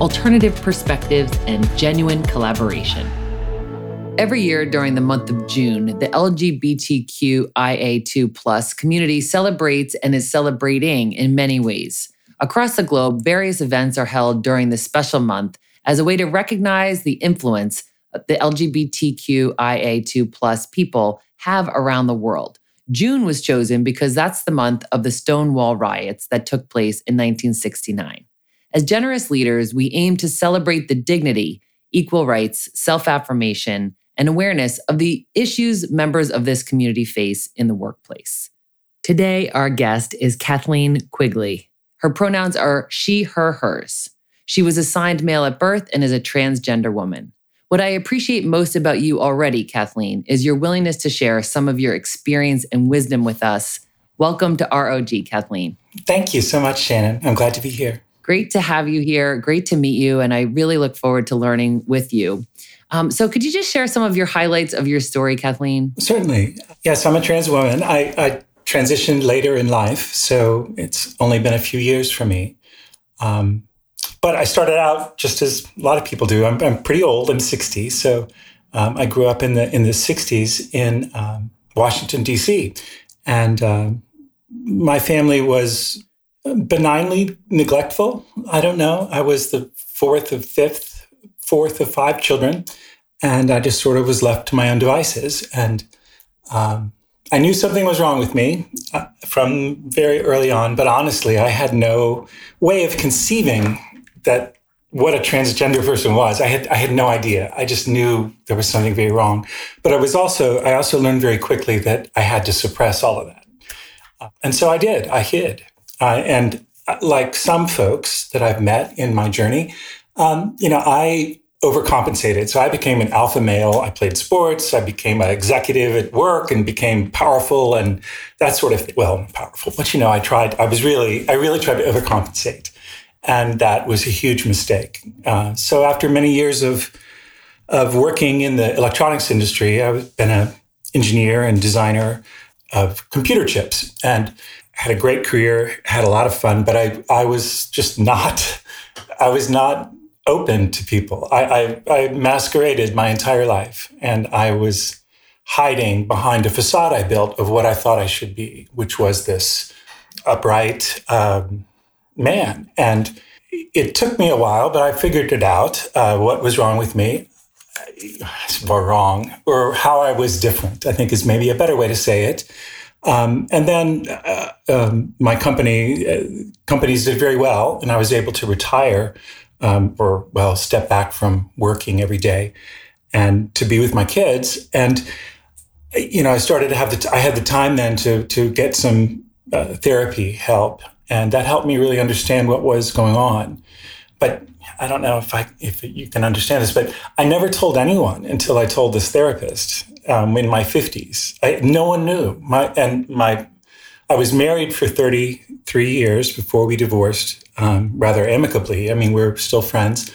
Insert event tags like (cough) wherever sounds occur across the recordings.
alternative perspectives, and genuine collaboration. Every year during the month of June, the LGBTQIA2 plus community celebrates and is celebrating in many ways. Across the globe, various events are held during this special month as a way to recognize the influence the LGBTQIA2 plus people have around the world. June was chosen because that's the month of the Stonewall riots that took place in 1969. As generous leaders, we aim to celebrate the dignity, equal rights, self affirmation, and awareness of the issues members of this community face in the workplace. Today, our guest is Kathleen Quigley. Her pronouns are she, her, hers. She was assigned male at birth and is a transgender woman. What I appreciate most about you already, Kathleen, is your willingness to share some of your experience and wisdom with us. Welcome to ROG, Kathleen. Thank you so much, Shannon. I'm glad to be here. Great to have you here. Great to meet you. And I really look forward to learning with you. Um, so, could you just share some of your highlights of your story, Kathleen? Certainly. Yes, I'm a trans woman. I, I transitioned later in life, so it's only been a few years for me. Um, but I started out just as a lot of people do. I'm, I'm pretty old. I'm 60, so um, I grew up in the in the 60s in um, Washington D.C. and um, my family was benignly neglectful. I don't know. I was the fourth of fifth, fourth of five children, and I just sort of was left to my own devices. And um, I knew something was wrong with me uh, from very early on, but honestly, I had no way of conceiving that what a transgender person was. I had I had no idea. I just knew there was something very wrong. But I was also I also learned very quickly that I had to suppress all of that, uh, and so I did. I hid, uh, and uh, like some folks that I've met in my journey, um, you know, I overcompensated. So I became an alpha male. I played sports. I became an executive at work and became powerful and that sort of well, powerful. But you know, I tried. I was really I really tried to overcompensate. And that was a huge mistake. Uh, so after many years of of working in the electronics industry, I've been an engineer and designer of computer chips and had a great career, had a lot of fun, but I, I was just not, I was not open to people. I, I, I masqueraded my entire life and I was hiding behind a facade I built of what I thought I should be, which was this upright, um, man. And it took me a while, but I figured it out uh, what was wrong with me, or wrong, or how I was different, I think is maybe a better way to say it. Um, and then uh, um, my company, uh, companies did very well, and I was able to retire um, or, well, step back from working every day and to be with my kids. And, you know, I started to have the, t- I had the time then to, to get some uh, therapy help and that helped me really understand what was going on. But I don't know if I if you can understand this, but I never told anyone until I told this therapist um, in my fifties. No one knew. My and my I was married for thirty three years before we divorced, um, rather amicably. I mean, we we're still friends,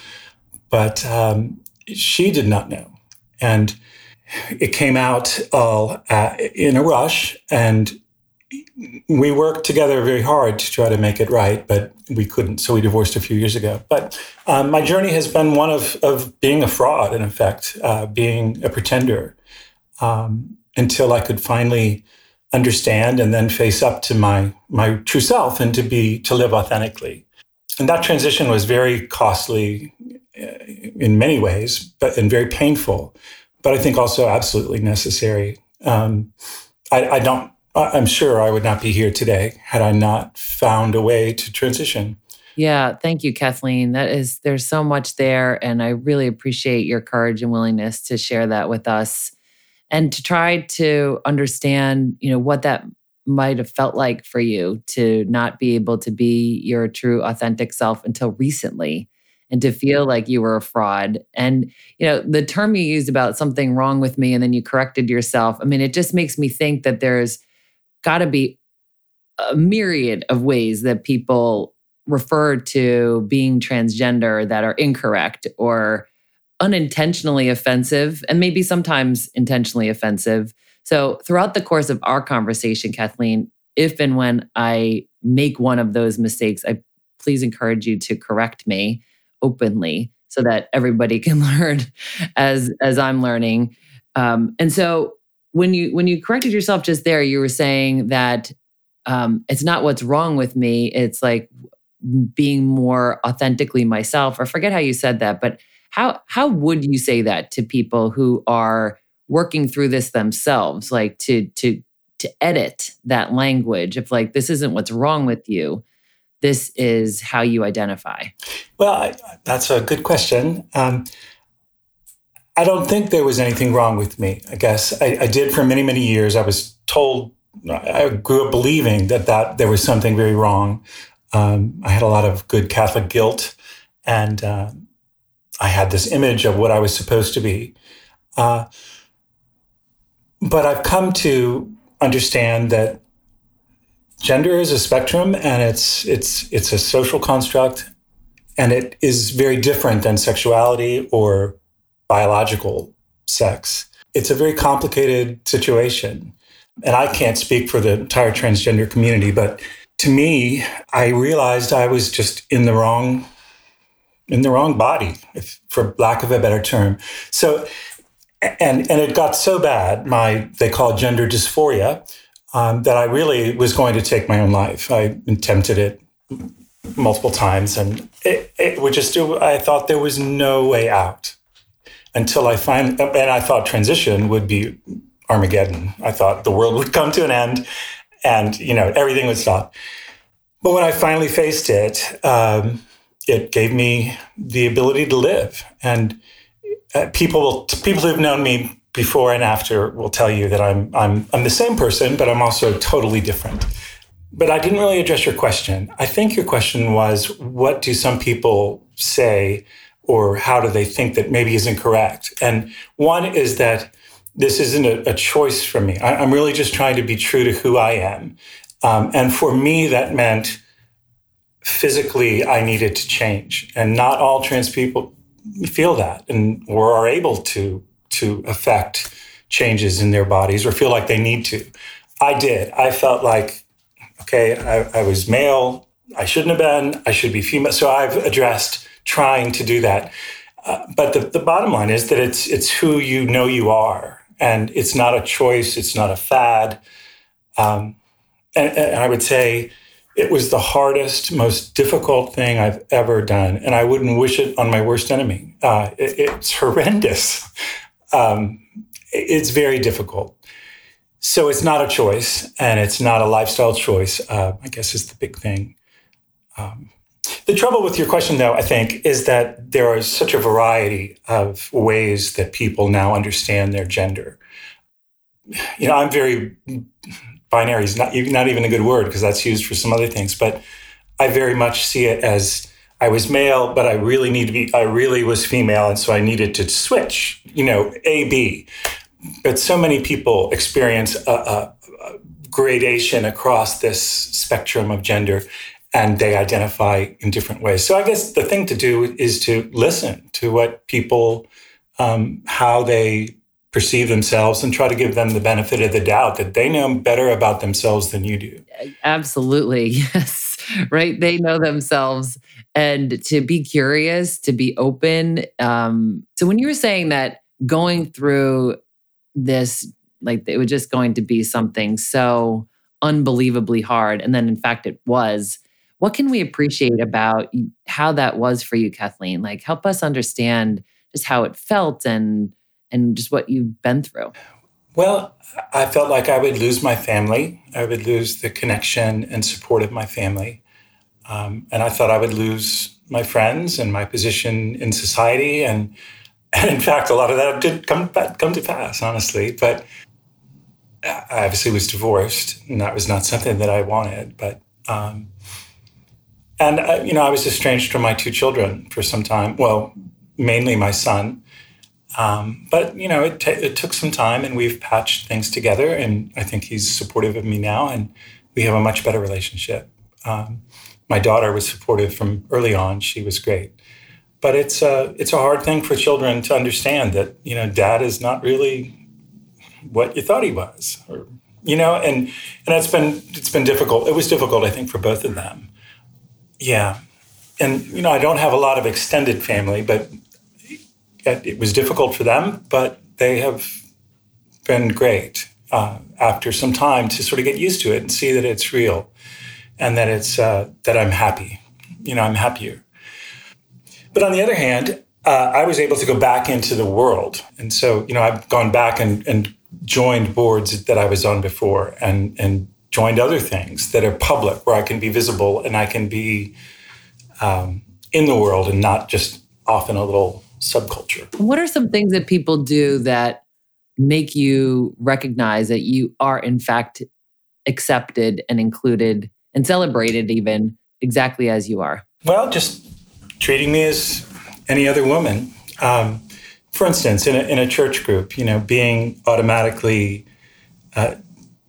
but um, she did not know, and it came out all uh, in a rush and we worked together very hard to try to make it right, but we couldn't. So we divorced a few years ago. But um, my journey has been one of, of being a fraud, in effect, uh, being a pretender, um, until I could finally understand and then face up to my my true self and to be to live authentically. And that transition was very costly uh, in many ways, but and very painful. But I think also absolutely necessary. Um, I, I don't I'm sure I would not be here today had I not found a way to transition. Yeah, thank you, Kathleen. That is, there's so much there. And I really appreciate your courage and willingness to share that with us and to try to understand, you know, what that might have felt like for you to not be able to be your true authentic self until recently and to feel like you were a fraud. And, you know, the term you used about something wrong with me and then you corrected yourself. I mean, it just makes me think that there's got to be a myriad of ways that people refer to being transgender that are incorrect or unintentionally offensive and maybe sometimes intentionally offensive. So, throughout the course of our conversation, Kathleen, if and when I make one of those mistakes, I please encourage you to correct me openly so that everybody (laughs) can learn as as I'm learning. Um, and so when you when you corrected yourself just there, you were saying that um, it's not what's wrong with me. It's like being more authentically myself. Or forget how you said that, but how how would you say that to people who are working through this themselves, like to to to edit that language if like this isn't what's wrong with you. This is how you identify well I, that's a good question. Um, i don't think there was anything wrong with me i guess. I, I, did for many many years. I was told i grew up believing that that there was something very wrong. Um, i had a lot of good catholic guilt and uh, i had this image of what i was supposed to be uh, but i've come to understand that gender is a spectrum and it's it's it's a social construct and it is very different than sexuality or biological sex. It's a very complicated situation. And I can't speak for the entire transgender community, but to me, I realized I was just in the wrong in the wrong body, if, for lack of a better term. So and and it got so bad, my they call gender dysphoria, um, that I really was going to take my own life. I attempted it multiple times, and it, it would just do. I thought there was no way out until I find, and I thought transition would be Armageddon. I thought the world (laughs) would come to an end, and you know everything would stop. But when I finally faced it, um, it gave me the ability to live and uh, people people who've known me before and after will tell you that I'm I'm I'm the same person, but I'm also totally different. But I didn't really address your question. I think your question was, what do some people say, or how do they think that maybe is incorrect? And one is that this isn't a, a choice for me. I, am really just trying to be true to who I am. Um, and for me, that meant physically I needed to change. And not all trans people feel that and or are able to to affect changes in their bodies or feel like they need to. I did. I felt like, okay, I, I was male. I shouldn't have been. I should be female. So I've addressed trying to do that. Uh, but the, the bottom line is that it's it's who you know you are, and it's not a choice. It's not a fad. Um, and, and I would say it was the hardest, most difficult thing I've ever done, and I wouldn't wish it on my worst enemy. Uh, it, it's (laughs) horrendous. Um, it's very difficult. So it's not a choice, and it's not a lifestyle choice. Uh, I guess is the big thing. Um, the trouble with your question, though, I think, is that there is such a variety of ways that people now understand their gender. You know, I'm very binary is not not even a good word because that's used for some other things. But I very much see it as I was male, but I really need to be. I really was female, and so I needed to switch. You know, A B. But so many people experience a, a, a gradation across this spectrum of gender, and they identify in different ways. So I guess the thing to do is to listen to what people, um, how they perceive themselves and try to give them the benefit of the doubt that they know better about themselves than you do. Absolutely. (laughs) Yes. Right. They know themselves and to be curious, to be open. Um, so when you were saying that going through this, like it was just going to be something so unbelievably hard. And then in fact it was. What can we appreciate about how that was for you, Kathleen? Like help us understand just how it felt and and just what you've been through? Well, I felt like I would lose my family. I would lose the connection and support of my family. Um, and I thought I would lose my friends and my position in society. And, and (laughs) in fact, a lot of that did come, come to pass, honestly. But I obviously was divorced, and that was not something that I wanted. But um, and uh, you know, I was estranged from my two children for some time. Well, mainly my son. Um, but you know, it, t- it took some time, and we've patched things together. And I think he's supportive of me now, and we have a much better relationship. Um, my daughter was supportive from early on; she was great. But it's a it's a hard thing for children to understand that you know, dad is not really what you thought he was, or you know, and and it's been it's been difficult. It was difficult, I think, for both of them. Yeah, and you know, I don't have a lot of extended family, but it was difficult for them. But they have been great uh, after some time to sort of get used to it and see that it's real, and that it's uh, that I'm happy. You know, I'm happier. But on the other hand, uh, I was able to go back into the world, and so you know, I've gone back and, and joined boards that I was on before and and joined other things that are public where I can be visible and I can be um, in the world and not just off in a little subculture. What are some things that people do that make you recognize that you are in fact accepted and included and celebrated even exactly as you are? Well, just treating me as any other woman. Um, for instance, in a, in a church group, you know, being automatically uh,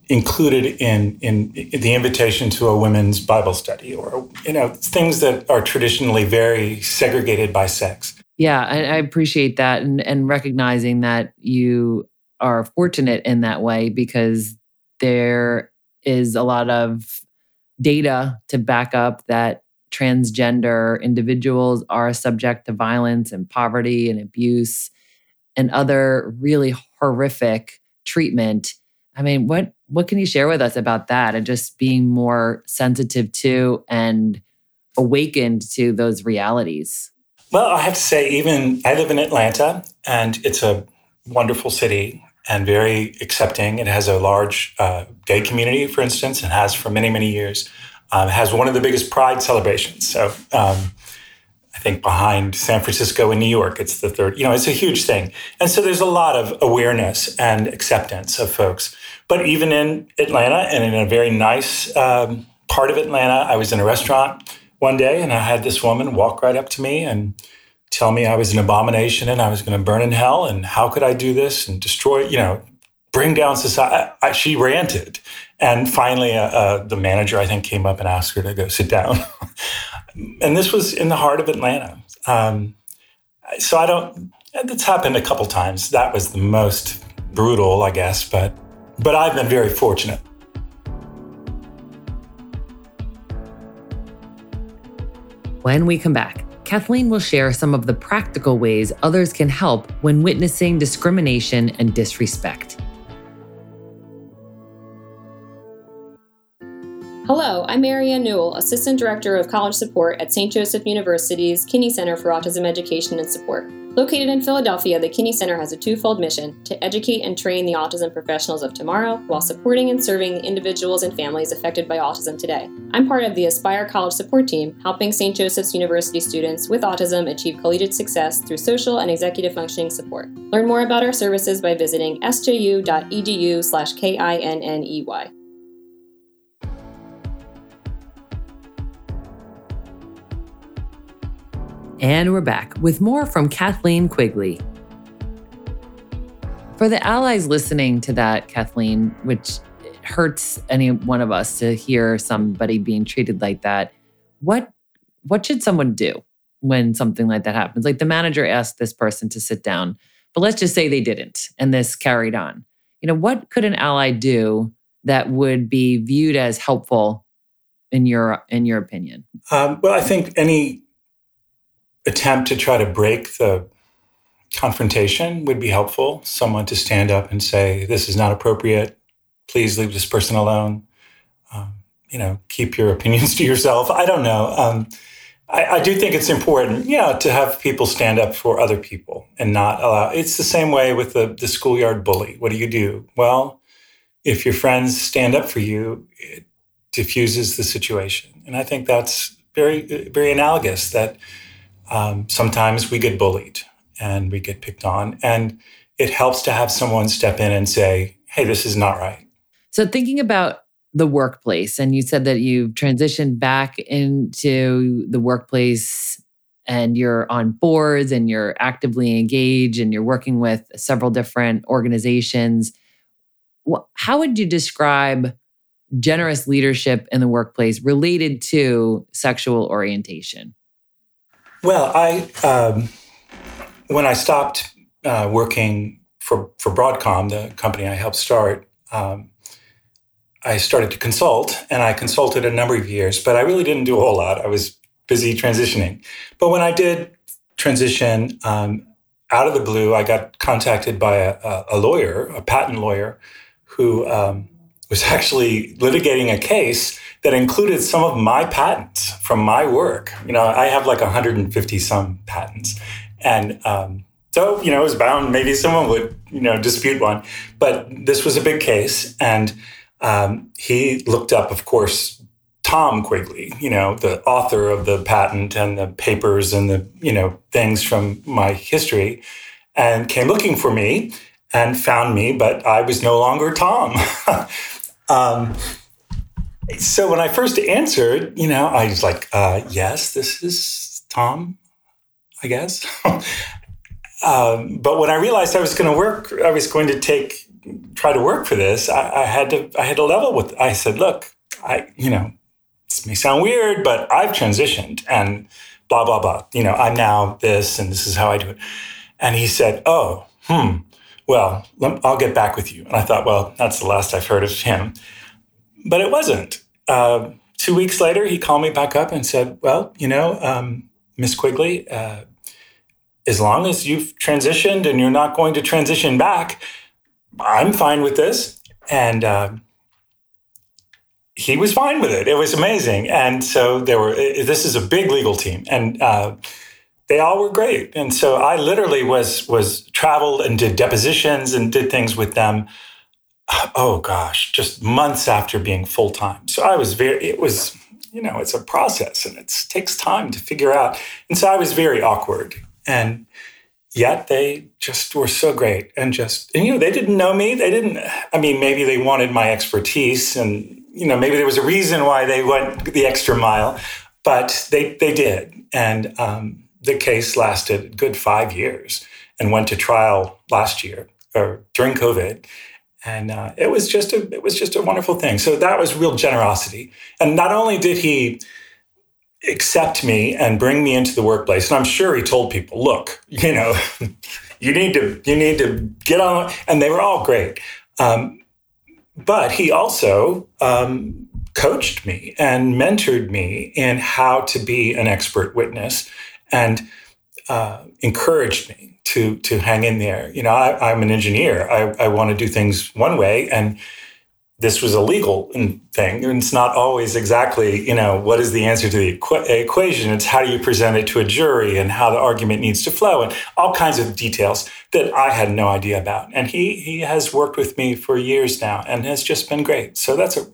included in, in the invitation to a women's Bible study or, you know, things that are traditionally very segregated by sex. Yeah, I, I appreciate that and, and recognizing that you are fortunate in that way because there is a lot of data to back up that transgender individuals are subject to violence and poverty and abuse and other really horrific treatment. I mean, what what can you share with us about that and just being more sensitive to and awakened to those realities? Well, I have to say, even I live in Atlanta, and it's a wonderful city and very accepting. It has a large uh, gay community, for instance, and has for many, many years. Um, has one of the biggest pride celebrations. So um, I think behind San Francisco and New York, it's the third, you know, it's a huge thing. And so there's a lot of awareness and acceptance of folks. But even in Atlanta and in a very nice um, part of Atlanta, I was in a restaurant one day and I had this woman walk right up to me and tell me I was an abomination and I was going to burn in hell. And how could I do this and destroy, you know, bring down society? I, she ranted. And finally, uh, uh, the manager, I think, came up and asked her to go sit down. (laughs) and this was in the heart of Atlanta. Um, so I don't. It's happened a couple times. That was the most brutal, I guess, but but I've been very fortunate. When we come back, Kathleen will share some of the practical ways others can help when witnessing discrimination and disrespect. Hello, I'm Marianne Newell, Assistant Director of College Support at St. Joseph University's Kinney Center for Autism Education and Support. Located in Philadelphia, the Kinney Center has a twofold mission to educate and train the autism professionals of tomorrow while supporting and serving individuals and families affected by autism today. I'm part of the Aspire College Support Team, helping St. Joseph's University students with autism achieve collegiate success through social and executive functioning support. Learn more about our services by visiting sju.edu/kinney. And we're back with more from Kathleen Quigley. For the allies listening to that, Kathleen, which hurts any one of us to hear somebody being treated like that, what what should someone do when something like that happens? Like the manager asked this person to sit down, but let's just say they didn't and this carried on. You know, what could an ally do that would be viewed as helpful in your in your opinion? Um, well, I think any attempt to try to break the confrontation would be helpful. Someone to stand up and say, "This is not appropriate. Please leave this person alone." Um, you know, keep your opinions (laughs) to yourself. I don't know. Um, I, I, do think it's important, yeah, to have people stand up for other people and not allow. It's the same way with the the schoolyard bully. What do you do? Well, if your friends stand up for you, it diffuses the situation, and I think that's very very analogous. That um, sometimes we get bullied and we get picked on. And it helps to have someone step in and say, hey, this is not right. So, thinking about the workplace. And you said that you've transitioned back into the workplace and you're on boards and you're actively engaged and you're working with several different organizations. How would you describe generous leadership in the workplace related to sexual orientation? Well, I um, when I stopped uh, working for for Broadcom, the company I helped start, um, I started to consult, and I consulted a number of years, but I really didn't do a whole lot. I was busy transitioning. But when I did transition, um, out of the blue, I got contacted by a, a lawyer, a patent lawyer, who um, was actually litigating a case that included some of my patents from my work. You know, I have like 150 some patents. And um, so, you know, it was bound, maybe someone would, you know, dispute one. But this was a big case. And um, he looked up, of course, Tom Quigley, you know, the author of the patent and the papers and the, you know, things from my history, and came looking for me and found me, but I was no longer Tom. (laughs) um, so when I first answered, you know, I was like, uh, yes, this is Tom, I guess. (laughs) um, but when I realized I was going to work, I was going to take, try to work for this, I, I had to, I had to level with, I said, look, I, you know, this may sound weird, but I've transitioned and blah, blah, blah. You know, I'm now this and this is how I do it. And he said, Oh, hmm, well, I'll get back with you. And I thought, well, that's the last I've heard of him. But it wasn't. Uh, two weeks later, he called me back up and said, well, you know, um, Miss Quigley, uh, as long as you've transitioned and you're not going to transition back, I'm fine with this. And uh, he was fine with it. It was amazing. And so there were, this is a big legal team. And uh, they all were great. And so I literally was, was traveled and did depositions and did things with them. (sighs) Oh gosh, just months after being full time. So I was very, it was, you know, it's a process and it takes time to figure out. And so I was very awkward. And yet they just were so great and just, and you know, they didn't know me. They didn't, I mean, maybe they wanted my expertise and you know, maybe there was a reason why they went the extra mile, but they they did, and um, the case lasted good five years and went to trial last year or during COVID, and uh, it was just a it was just a wonderful thing. So that was real generosity, and not only did he accept me and bring me into the workplace, and I'm sure he told people, look, you know. (laughs) you need to you need to get on and they were all great um, but he also um, coached me and mentored me in how to be an expert witness and uh, encouraged me to to hang in there. You know, I, am an engineer. I, I want to do things one way, and this was a legal thing. And it's not always exactly, you know, what is the answer to the equ- equation. It's how do you present it to a jury and how the argument needs to flow and all kinds of details that I had no idea about. And he he has worked with me for years now and has just been great. So that's a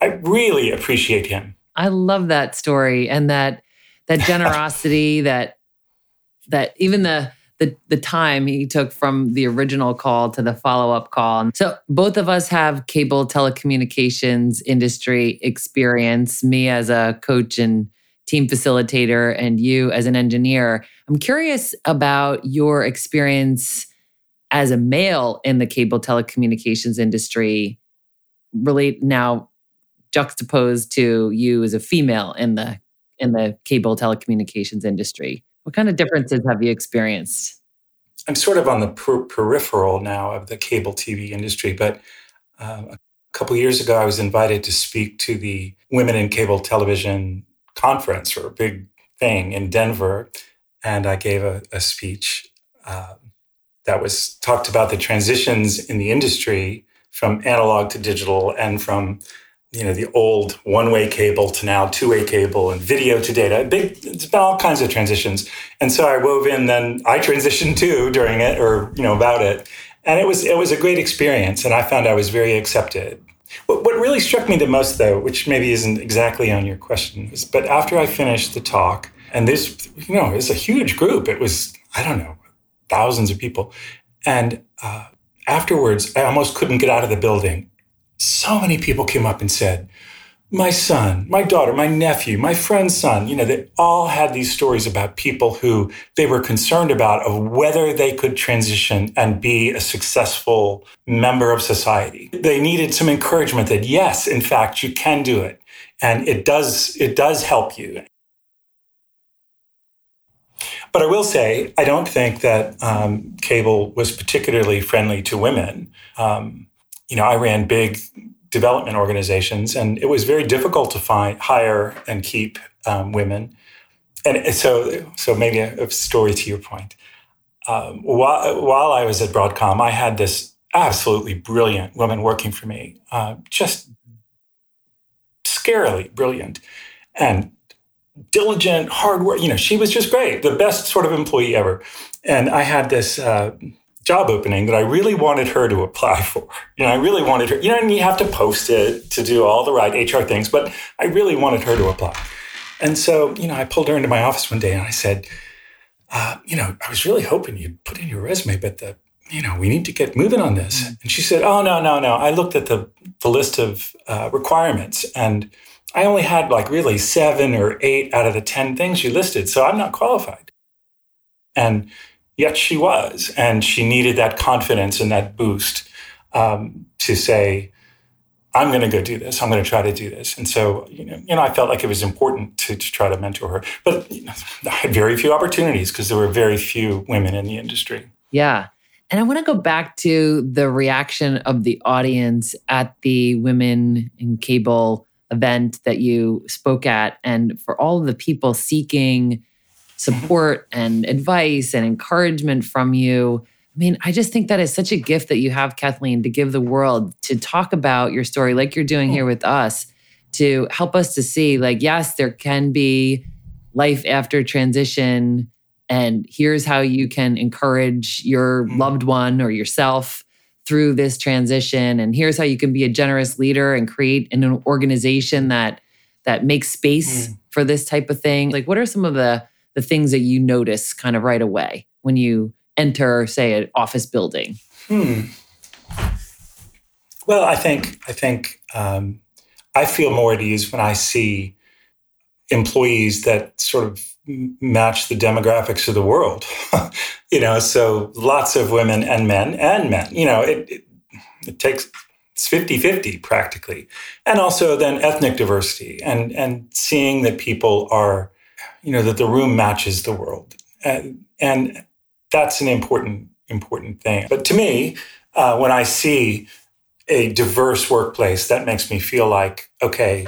I really appreciate him. I love that story and that that (laughs) generosity that that even the the the time he took from the original call to the follow-up call. And So both of us have cable telecommunications industry experience, me as a coach and team facilitator and you as an engineer. I'm curious about your experience as a male in the cable telecommunications industry relate now juxtaposed to you as a female in the in the cable telecommunications industry what kind of differences have you experienced? I'm sort of on the per- peripheral now of the cable TV industry, but uh, a couple years ago, I was invited to speak to the Women in Cable Television conference or a big thing in Denver, and I gave a, a speech uh, that was talked about the transitions in the industry from analog to digital and from you know the old one-way cable to now two-way cable and video to data. Big it's been all kinds of transitions. And so i wove in then i transitioned too during it or you know about it. And it was it was a great experience and i found i was very accepted. What, what really struck me the most though which maybe isn't exactly on your question is but after i finished the talk and this you know it's a huge group. It was i don't know thousands of people. And uh, afterwards i almost couldn't get out of the building so many people came up and said, my son, my daughter, my nephew, my friend's son, you know, they all had these stories about people who they were concerned about of whether they could transition and be a successful member of society. They needed some encouragement that yes, in fact, you can do it. And it does, it does help you. But I will say, I don't think that um, cable was particularly friendly to women. Um, you know, I ran big development organizations, and it was very difficult to find, hire, and keep um, women. And so, so maybe a, a story to your point. Um, while, while I was at Broadcom, I had this absolutely brilliant woman working for me, uh, just scarily brilliant and diligent, hard work. You know, she was just great, the best sort of employee ever. And I had this uh, job opening that I really wanted her to apply for. You know, I really wanted her, you know, and you have to post it to do all the right HR things, but I really wanted her to apply. And so, you know, I pulled her into my office one day and I said, uh, you know, I was really hoping you'd put in your resume, but the, you know, we need to get moving on this. Mm-hmm. And she said, oh, no, no, no. I looked at the, the list of uh, requirements and I only had like really seven or eight out of the 10 things you listed. So I'm not qualified. And yet she was. And she needed that confidence and that boost um, to say, I'm going to go do this. I'm going to try to do this. And so, you know, you know, I felt like it was important to, to try to mentor her. But you know, (laughs) I had very few opportunities because there were very few women in the industry. Yeah. And I want to go back to the reaction of the audience at the Women in Cable event that you spoke at, and for all of the people seeking support and advice and encouragement from you. I mean, I just think that is such a gift that you have, Kathleen, to give the world to talk about your story like you're doing here with us, to help us to see, like, yes, there can be life after transition. And here's how you can encourage your loved one or yourself through this transition. And here's how you can be a generous leader and create an organization that that makes space mm. for this type of thing. Like, what are some of the the things that you notice kind of right away when you enter, say, an office building? Hmm. Well, I think I think um, I feel more at ease when I see employees that sort of match the demographics of the world. (laughs) you know, so lots of women and men and men. You know, it, it, it takes it's 50-50 practically. And also then ethnic diversity and and seeing that people are you know, that the room matches the world. And, and that's an important, important thing. But to me, uh, when I see a diverse workplace, that makes me feel like, okay,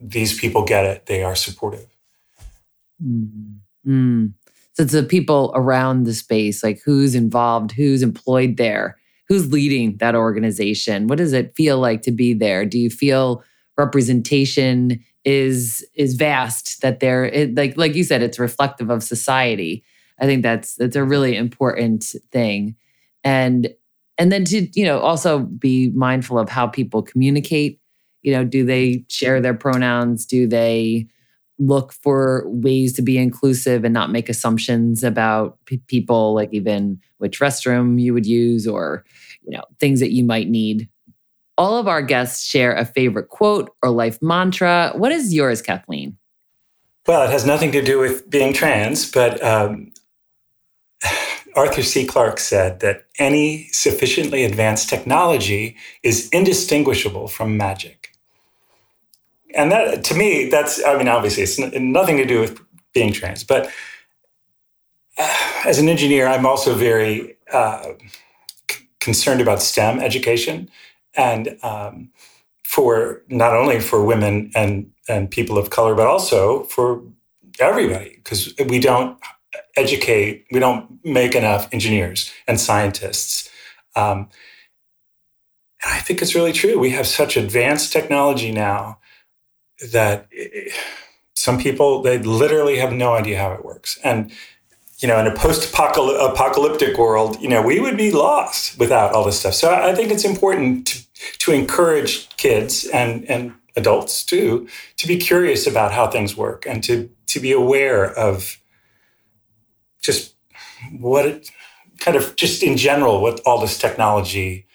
these people get it. They are supportive. Mm-hmm. Mm. So it's the people around the space, like who's involved, who's employed there, who's leading that organization. What does it feel like to be there? Do you feel representation is is vast that they're it, like like you said it's reflective of society. I think that's that's a really important thing. And and then to you know also be mindful of how people communicate. You know do they share their pronouns? Do they look for ways to be inclusive and not make assumptions about p- people like even which restroom you would use or you know things that you might need all of our guests share a favorite quote or life mantra. What is yours, Kathleen? Well, it has nothing to do with being trans, but um, (sighs) Arthur C. Clarke said that any sufficiently advanced technology is indistinguishable from magic. And that, to me, that's, I mean, obviously, it's nothing to do with being trans, but (sighs) as an engineer, I'm also very uh, c- concerned about STEM education and um, for not only for women and and people of color, but also for everybody, because we don't educate, we don't make enough engineers and scientists. Um, and I think it's really true. We have such advanced technology now that it, some people they literally have no idea how it works, and you know, in a post-apocalyptic world, you know, we would be lost without all this stuff. So I think it's important to, to encourage kids and and adults too to be curious about how things work and to to be aware of just what it kind of just in general what all this technology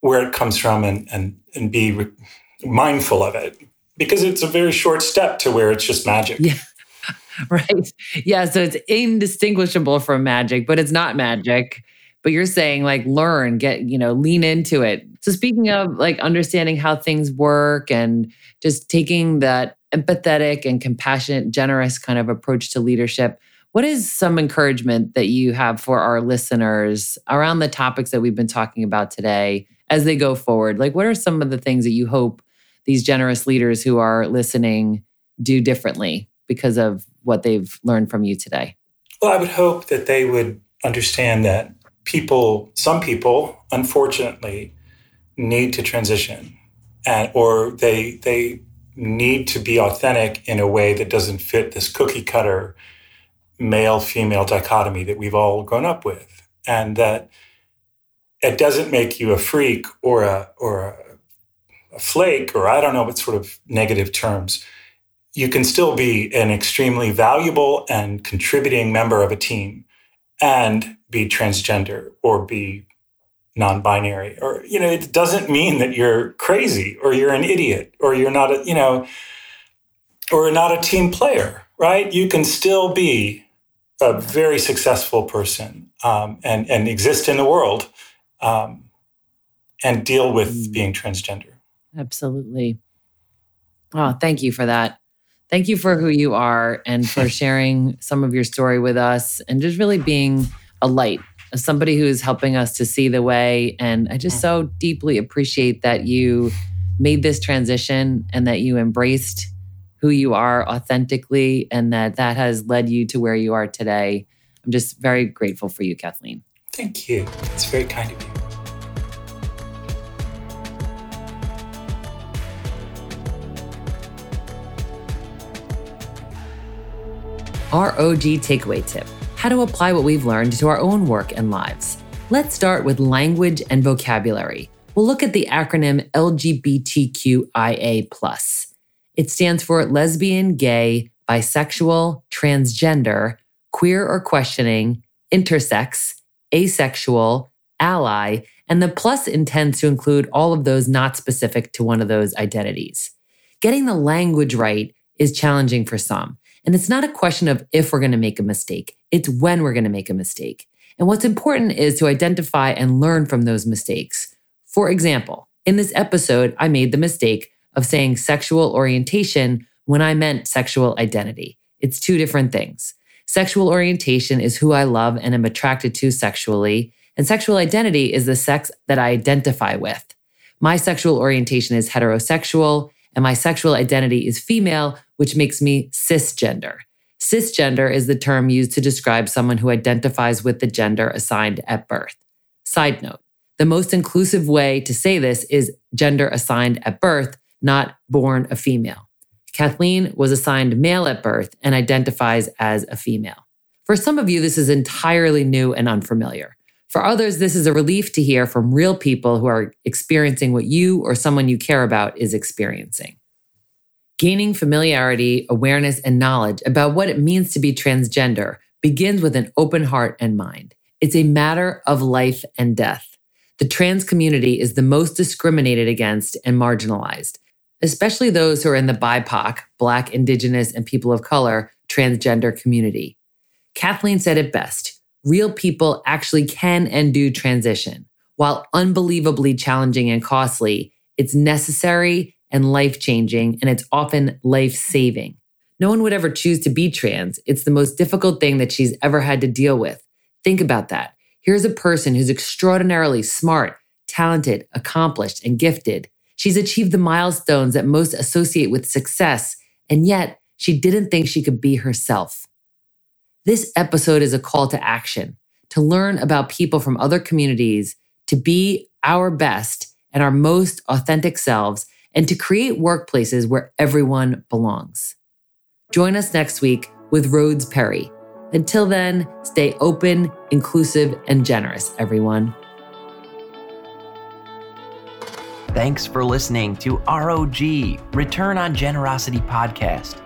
where it comes from and and and be re- mindful of it because it's a very short step to where it's just magic. Yeah. (laughs) Right. Yeah. So it's indistinguishable from magic, but it's not magic. But you're saying like learn, get, you know, lean into it. So speaking of like understanding how things work and just taking that empathetic and compassionate, generous kind of approach to leadership, what is some encouragement that you have for our listeners around the topics that we've been talking about today as they go forward? Like, what are some of the things that you hope these generous leaders who are listening do differently because of what they've learned from you today? Well, I would hope that they would understand that people, some people, unfortunately, need to transition, and or they they need to be authentic in a way that doesn't fit this cookie cutter male female dichotomy that we've all grown up with, and that it doesn't make you a freak or a or a, a flake or I don't know what sort of negative terms you can still be an extremely valuable and contributing member of a team and be transgender or be non-binary or you know it doesn't mean that you're crazy or you're an idiot or you're not a you know or not a team player right? You can still be a very successful person um, and and exist in the world um, and deal with mm. being transgender. Absolutely. Oh thank you for that Thank you for who you are and for (laughs) sharing some of your story with us and just really being a light, somebody who is helping us to see the way. And I just so deeply appreciate that you made this transition and that you embraced who you are authentically and that that has led you to where you are today. I'm just very grateful for you, Kathleen. Thank you. It's very kind of you. Our OG takeaway tip how to apply what we've learned to our own work and lives. Let's start with language and vocabulary. We'll look at the acronym LGBTQIA. It stands for lesbian, gay, bisexual, transgender, queer or questioning, intersex, asexual, ally, and the plus intends to include all of those not specific to one of those identities. Getting the language right is challenging for some. And it's not a question of if we're going to make a mistake, it's when we're going to make a mistake. And what's important is to identify and learn from those mistakes. For example, in this episode, I made the mistake of saying sexual orientation when I meant sexual identity. It's two different things. Sexual orientation is who I love and am attracted to sexually, and sexual identity is the sex that I identify with. My sexual orientation is heterosexual, and my sexual identity is female, which makes me cisgender. Cisgender is the term used to describe someone who identifies with the gender assigned at birth. Side note the most inclusive way to say this is gender assigned at birth, not born a female. Kathleen was assigned male at birth and identifies as a female. For some of you, this is entirely new and unfamiliar. For others, this is a relief to hear from real people who are experiencing what you or someone you care about is experiencing. Gaining familiarity, awareness, and knowledge about what it means to be transgender begins with an open heart and mind. It's a matter of life and death. The trans community is the most discriminated against and marginalized, especially those who are in the BIPOC, Black, Indigenous, and people of color transgender community. Kathleen said it best real people actually can and do transition. While unbelievably challenging and costly, it's necessary and life changing, and it's often life saving. No one would ever choose to be trans. It's the most difficult thing that she's ever had to deal with. Think about that. Here's a person who's extraordinarily smart, talented, accomplished, and gifted. She's achieved the milestones that most associate with success, and yet she didn't think she could be herself. This episode is a call to action to learn about people from other communities, to be our best and our most authentic selves, and to create workplaces where everyone belongs. Join us next week with Rhodes Perry. Until then, stay open, inclusive, and generous, everyone. Thanks for listening to ROG, Return on Generosity Podcast